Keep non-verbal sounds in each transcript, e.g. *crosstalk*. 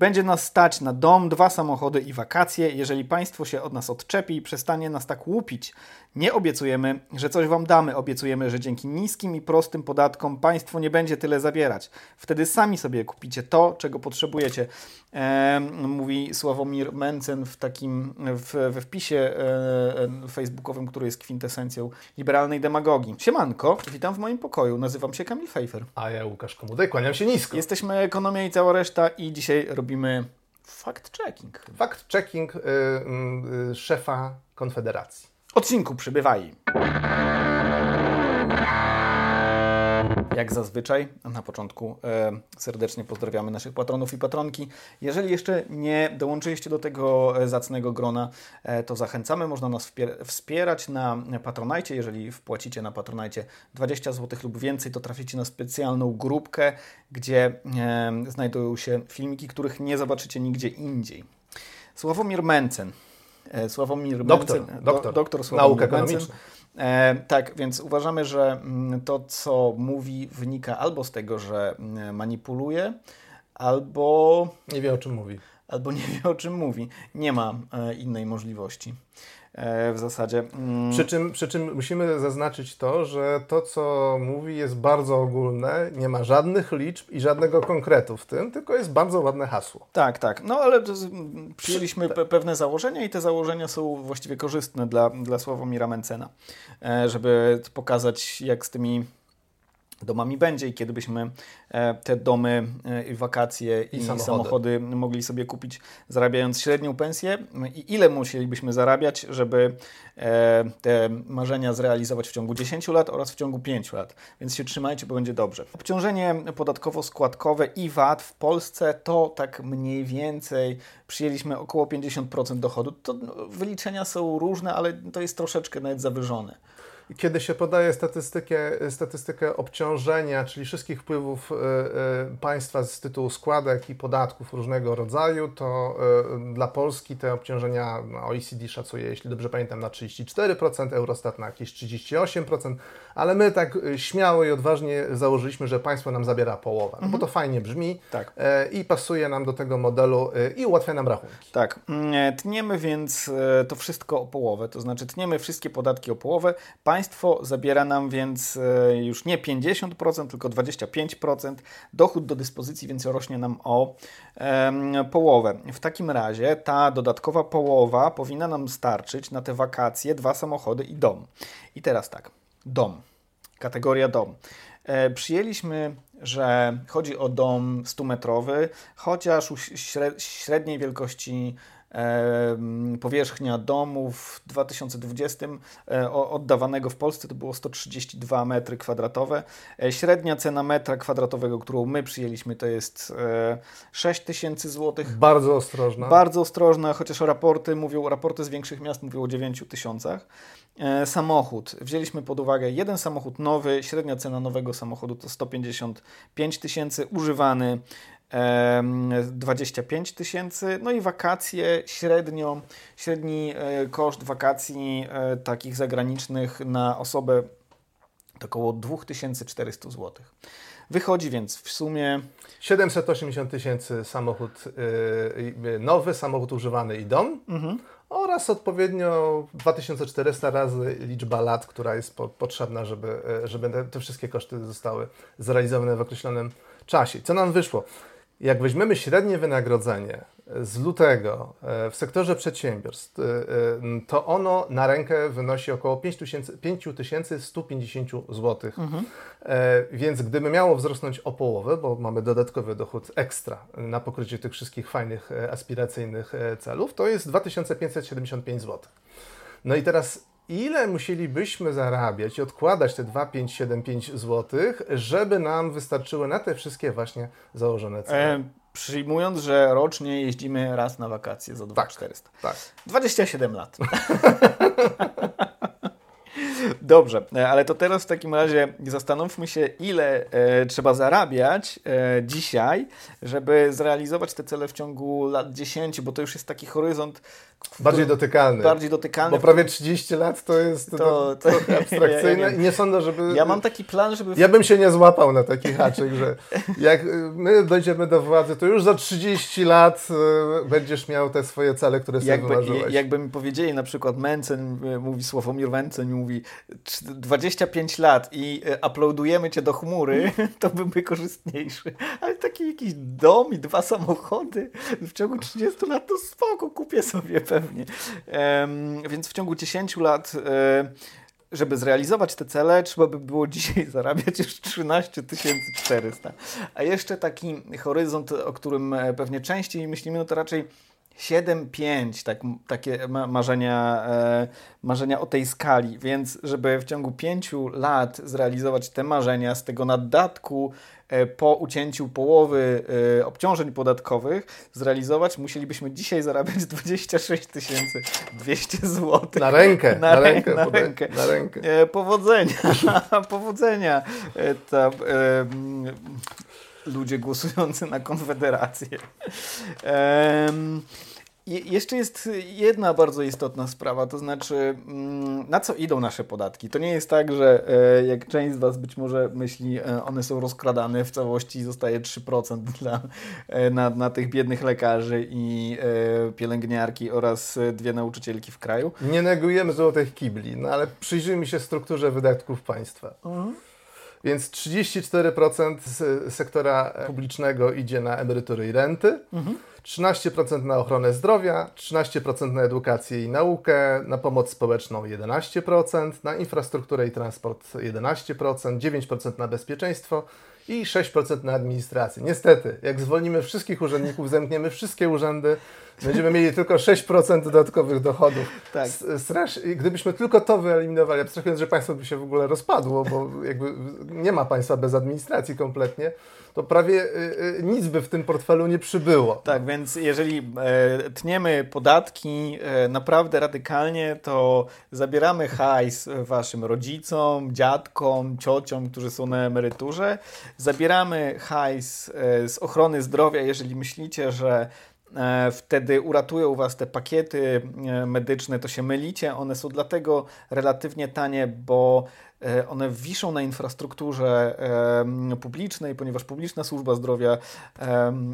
Będzie nas stać na dom, dwa samochody i wakacje, jeżeli państwo się od nas odczepi i przestanie nas tak łupić. Nie obiecujemy, że coś wam damy, obiecujemy, że dzięki niskim i prostym podatkom państwo nie będzie tyle zabierać. Wtedy sami sobie kupicie to, czego potrzebujecie. E, mówi Sławomir Mencen w takim w, we wpisie e, facebookowym, który jest kwintesencją liberalnej demagogii. Siemanko, witam w moim pokoju. Nazywam się Kamil Fejfer. A ja Łukasz Komudej, kłaniam się nisko. Jesteśmy Ekonomia i cała reszta i dzisiaj robimy fact-checking. Fact-checking y, y, szefa Konfederacji. Odcinku przybywaj. Jak zazwyczaj, na początku e, serdecznie pozdrawiamy naszych patronów i patronki. Jeżeli jeszcze nie dołączyliście do tego e, zacnego grona, e, to zachęcamy. Można nas wspierać na Patronajcie. Jeżeli wpłacicie na Patronajcie 20 zł lub więcej, to traficie na specjalną grupkę, gdzie e, znajdują się filmiki, których nie zobaczycie nigdzie indziej. Sławomir Mencen. E, Sławomir doktor, Mencen, doktor, do, doktor Sławomir ekonomiczna. E, tak, więc uważamy, że mm, to, co mówi, wynika albo z tego, że mm, manipuluje, albo. Nie wie o czym mówi. Albo nie wie o czym mówi. Nie ma e, innej możliwości. E, w zasadzie. Mm. Przy czym, przy czym musimy zaznaczyć to, że to, co mówi, jest bardzo ogólne, nie ma żadnych liczb i żadnego konkretu w tym, tylko jest bardzo ładne hasło. Tak, tak. No ale przyjęliśmy pe pewne założenia i te założenia są właściwie korzystne dla, dla Sławomira Mencena, e, żeby pokazać, jak z tymi domami będzie i kiedy byśmy e, te domy e, wakacje i, i samochody. samochody. mogli sobie kupić zarabiając średnią pensję i ile musielibyśmy zarabiać, żeby e, te marzenia zrealizować w ciągu 10 lat oraz w ciągu 5 lat. Więc się trzymajcie, bo będzie dobrze. Obciążenie podatkowo-składkowe i VAT w Polsce to tak mniej więcej przyjęliśmy około 50% dochodu. To no, wyliczenia są różne, ale to jest troszeczkę nawet zawyżone. Kiedy się podaje statystykę, statystykę obciążenia, czyli wszystkich wpływów y, y, państwa z tytułu składek i podatków różnego rodzaju, to y, dla Polski te obciążenia no, OECD szacuje, jeśli dobrze pamiętam, na 34%, Eurostat na jakieś 38%, ale my tak śmiało i odważnie założyliśmy, że państwo nam zabiera połowę, no bo to mhm. fajnie brzmi tak. i pasuje nam do tego modelu i ułatwia nam rachunki. Tak, mm, tniemy więc to wszystko o połowę, to znaczy tniemy wszystkie podatki o połowę, Państwo zabiera nam więc e, już nie 50%, tylko 25%. Dochód do dyspozycji więc rośnie nam o połowę. W takim razie ta dodatkowa połowa powinna nam starczyć na te wakacje, dwa samochody i dom. I teraz tak, dom, kategoria dom. E, przyjęliśmy, że chodzi o dom 100-metrowy, chociaż średniej wielkości powierzchnia domu w 2020 e, oddawanego w Polsce to było 132 metry kwadratowe. E, średnia cena metra kwadratowego, którą my przyjęliśmy, to jest 6 e, tysięcy złotych. Bardzo ostrożna. Bardzo ostrożna, chociaż raporty mówią, raporty z większych miast mówią o 9 tysiącach. Samochód. Wzięliśmy pod uwagę jeden samochód nowy, średnia cena nowego samochodu to 155 tysięcy, używany 25 tysięcy, no i wakacje średnio, średni e, koszt wakacji e, takich zagranicznych na osobę to około 2400 zł. Wychodzi więc w sumie 780 tysięcy samochód yy, nowy, samochód używany i dom. Mhm. Oraz odpowiednio 2400 razy liczba lat, która jest po, potrzebna, żeby, żeby te, te wszystkie koszty zostały zrealizowane w określonym czasie. Co nam wyszło? Jak weźmiemy średnie wynagrodzenie z lutego e, w sektorze przedsiębiorstw, e, e, to ono na rękę wynosi około 5150 zł. Mhm. Więc gdyby miało wzrosnąć o połowę, bo mamy dodatkowy dochód ekstra na pokrycie tych wszystkich fajnych, aspiracyjnych celów, to jest 2575 zł. No i teraz ile musielibyśmy zarabiać i odkładać te 2,575 zł, żeby nam wystarczyły na te wszystkie właśnie założone cele? E, przyjmując, że rocznie jeździmy raz na wakacje za 2400. Tak, tak. 27 lat. *laughs* Dobrze, e, ale to teraz w takim razie zastanówmy się, ile e, trzeba zarabiać e, dzisiaj, żeby zrealizować te cele w ciągu lat 10, bo to już jest taki horyzont. Bardziej dotykalny. Bardziej dotykalny. Bo prawie 30 lat to jest to, to, to trochę abstrakcyjne *laughs* ja, ja, i nie sądzę, żeby... Ja mam taki plan, żeby... Ja bym się nie złapał na taki haczyk, że jak my dojdziemy do władzy, to już za 30 lat będziesz miał te swoje cele, które sobie jakby, wymarzyłeś. Jakby mi powiedzieli, na przykład Mencen, mówi Sławomir Mencen, mówi 25 lat i uploadujemy cię do chmury, *laughs* to byłby korzystniejszy. Ale taki jakiś dom i dwa samochody w ciągu 30 lat to spoko, kupię sobie pewnie. Więc w ciągu 10 lat um, żeby zrealizować te cele, trzeba by było dzisiaj *laughs* zarabiać już 13 400. A jeszcze taki horyzont, o którym e, pewnie częściej myślimy, no to raczej 7-5, tak, takie marzenia, e, marzenia o tej skali, więc żeby w ciągu 5 lat zrealizować te marzenia z tego naddatku e, po ucięciu połowy e, obciążeń podatkowych zrealizować, musielibyśmy dzisiaj zarabiać 26 200 zł. Na rękę, *laughs* na, na rękę, na rękę. Na rękę. E, powodzenia, *laughs* powodzenia. E, ta, e, ludzie głosujący na Konfederację. Um, jeszcze jest jedna bardzo istotna sprawa, to znaczy mm, na co idą nasze podatki. To nie jest tak, że e, jak część z Was być może myśli, e, one są rozkradane w całości i zostaje 3% *laughs* dla, e, na, na tych biednych lekarzy i pielęgniarki oraz dwie nauczycielki w kraju. Nie negujemy złotych kibli, no ale przyjrzyjmy się strukturze wydatków państwa. Mhm. Więc 34% sektora publicznego idzie na emerytury i renty. Mhm. 13% na ochronę zdrowia, 13% na edukację i naukę, na pomoc społeczną 11%, na infrastrukturę i transport 11%, 9% na bezpieczeństwo i 6% na administrację. Niestety, jak zwolnimy wszystkich urzędników, *laughs* zamkniemy wszystkie urzędy, będziemy mieli tylko 6% dodatkowych dochodów. Tak. Strasz, gdybyśmy tylko to wyeliminowali, abstrahując, że państwo by się w ogóle rozpadło, bo jakby nie ma państwa bez administracji kompletnie, to prawie y, y, nic by w tym portfelu nie przybyło. Tak, więc jeżeli e, tniemy podatki e, naprawdę radykalnie, to zabieramy hajs waszym rodzicom, dziadkom, ciociom, którzy są na emeryturze, zabieramy hajs e, z ochrony zdrowia, jeżeli myślicie, że wtedy uratują Was te pakiety medyczne, to się mylicie. One są dlatego relatywnie tanie, bo E, one wiszą na infrastrukturze publicznej, ponieważ publiczna służba zdrowia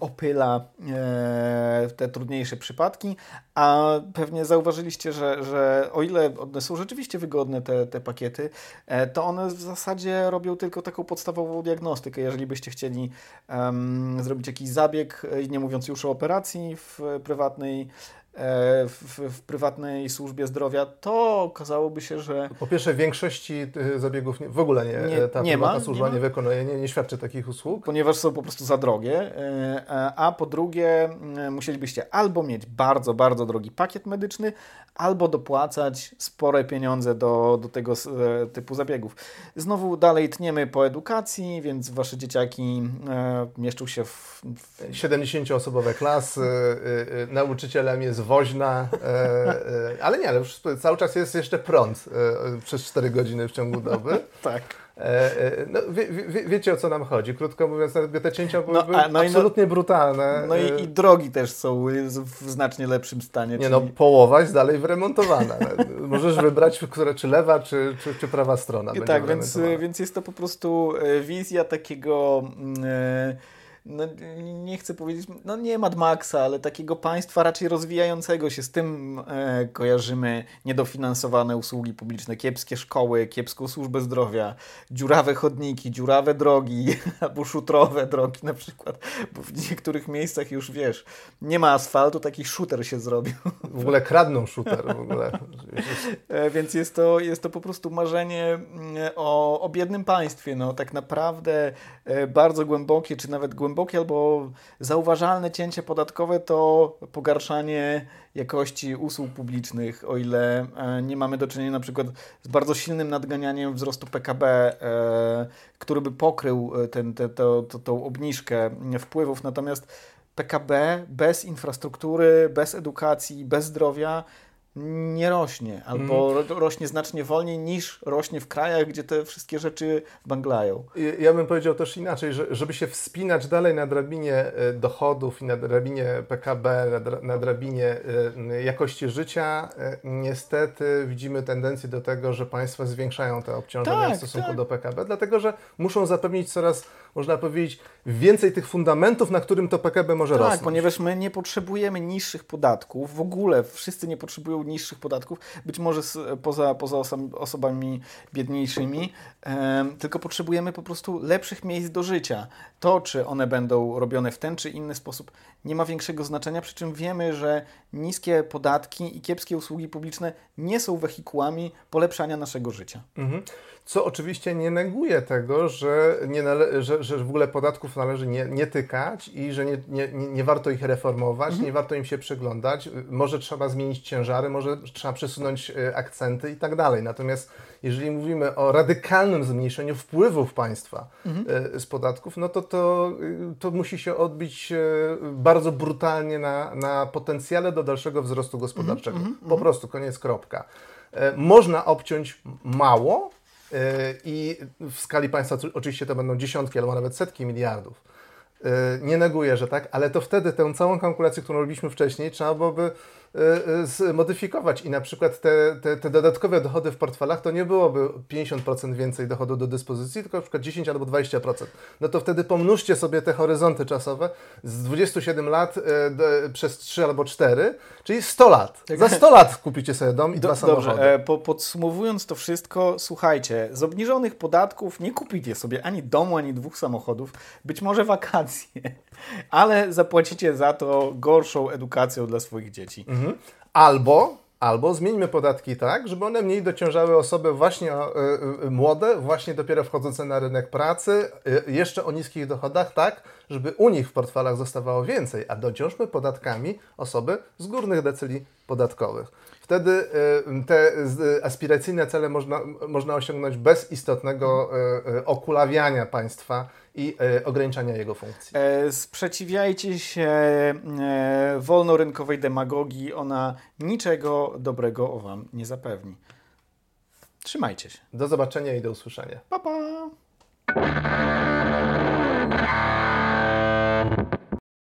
opyla e, te trudniejsze przypadki, a pewnie zauważyliście, że, że o ile one są rzeczywiście wygodne, te, te pakiety, e, to one w zasadzie robią tylko taką podstawową diagnostykę. Jeżeli byście chcieli zrobić jakiś zabieg, nie mówiąc już o operacji w prywatnej E, w, w, prywatnej służbie zdrowia, to okazałoby się, że... Po pierwsze, w większości zabiegów w ogóle nie, nie ta nie ma, służba nie, nie wykonuje, nie, nie, świadczy takich usług. Ponieważ są po prostu za drogie, e, a po drugie musielibyście albo mieć bardzo, bardzo drogi pakiet medyczny, albo dopłacać spore pieniądze do, do tego e, typu zabiegów. Znowu dalej tniemy po edukacji, więc wasze dzieciaki mieszczą się w... w... 70-osobowe klasy, nauczycielem jest woźna, e, e, ale nie, ale już cały czas jest jeszcze prąd e, przez 4 godziny w ciągu doby. *laughs* tak. No, wie, wie, wiecie o co nam chodzi. Krótko mówiąc, te cięcia były no, no, no absolutnie no, brutalne. No i, i, drogi też są w znacznie lepszym stanie. Nie czyli... no, połowa jest dalej wyremontowana. *laughs* Możesz wybrać, które, czy lewa, czy, czy, czy prawa strona. Tak, więc, więc jest to po prostu wizja takiego. Yy, no, nie chcę powiedzieć, no nie Mad Maxa, ale takiego państwa raczej rozwijającego się. Z tym e, kojarzymy niedofinansowane usługi publiczne, kiepskie szkoły, kiepską służbę zdrowia, dziurawe chodniki, dziurawe drogi, *laughs* albo szutrowe drogi na przykład, bo w niektórych miejscach już wiesz, nie ma asfaltu, taki shooter się zrobił. W ogóle kradną shooter w ogóle. e, więc jest to, jest to po prostu marzenie mm, o, o biednym państwie, no tak naprawdę e, bardzo głębokie, czy nawet głębokie głębokie albo zauważalne cięcie podatkowe to pogarszanie jakości usług publicznych, o ile e, nie mamy do czynienia na przykład z bardzo silnym nadganianiem wzrostu PKB, e, który by pokrył e, ten, te, to, to, tą obniżkę wpływów. Natomiast PKB bez infrastruktury, bez edukacji, bez zdrowia nie rośnie, albo mm. rośnie znacznie wolniej niż rośnie w krajach, gdzie te wszystkie rzeczy banglają. Ja bym powiedział też inaczej, że żeby się wspinać dalej na drabinie e, dochodów i na drabinie PKB, na drabinie e, jakości życia, e, niestety widzimy tendencję do tego, że państwa zwiększają te obciążenia tak, w stosunku tak. do PKB, dlatego że muszą zapewnić coraz można powiedzieć, więcej tych fundamentów, na którym to PKB może tak, rosnąć. Tak, ponieważ my nie potrzebujemy niższych podatków, w ogóle wszyscy nie potrzebują niższych podatków, być może poza, poza osobami biedniejszymi, tylko potrzebujemy po prostu lepszych miejsc do życia. To, czy one będą robione w ten czy inny sposób, nie ma większego znaczenia, przy czym wiemy, że niskie podatki i kiepskie usługi publiczne nie są wehikułami polepszania naszego życia. Mhm. Co oczywiście nie neguje tego, że, nie nale- że, że w ogóle podatków należy nie, nie tykać i że nie, nie, nie warto ich reformować, mhm. nie warto im się przyglądać. Może trzeba zmienić ciężary, może trzeba przesunąć e, akcenty i tak dalej. Natomiast jeżeli mówimy o radykalnym zmniejszeniu wpływów państwa mhm. E, z podatków, no to, to to musi się odbić e, bardzo brutalnie na, na potencjale do dalszego wzrostu gospodarczego. Mhm. Po mhm. prostu, koniec, kropka. Można obciąć mało, i w skali państwa oczywiście to będą dziesiątki albo nawet setki miliardów. Y, nie neguję, że tak, ale to wtedy tę całą kalkulację, którą robiliśmy wcześniej, trzeba byłoby zmodyfikować i na przykład te, te, te, dodatkowe dochody w portfelach to nie byłoby 50% więcej dochodu do dyspozycji, tylko na przykład 10 albo 20%. No to wtedy pomnóżcie sobie te horyzonty czasowe z 27 lat y, przez 3 albo 4, czyli 100 lat. Za *laughs* 100 lat kupicie sobie dom i do, dwa samochody. Dobrze, po, podsumowując to wszystko, słuchajcie, z obniżonych podatków nie kupicie sobie ani domu, ani dwóch samochodów, być może wakacje, ale zapłacicie za to gorszą edukacją dla swoich dzieci. Mhm. Albo, albo zmieńmy podatki tak, żeby one mniej dociążały osoby właśnie y, y, młode, właśnie dopiero wchodzące na rynek pracy, y, jeszcze o niskich dochodach, tak, żeby u nich w portfelach zostawało więcej, a dociążmy podatkami osoby z górnych decyli podatkowych. Wtedy te aspiracyjne cele można, można osiągnąć bez istotnego okulawiania państwa i ograniczania jego funkcji. E, sprzeciwiajcie się e, wolnorynkowej demagogii, ona niczego dobrego o Wam nie zapewni. Trzymajcie się. Do zobaczenia i do usłyszenia. Pa, pa.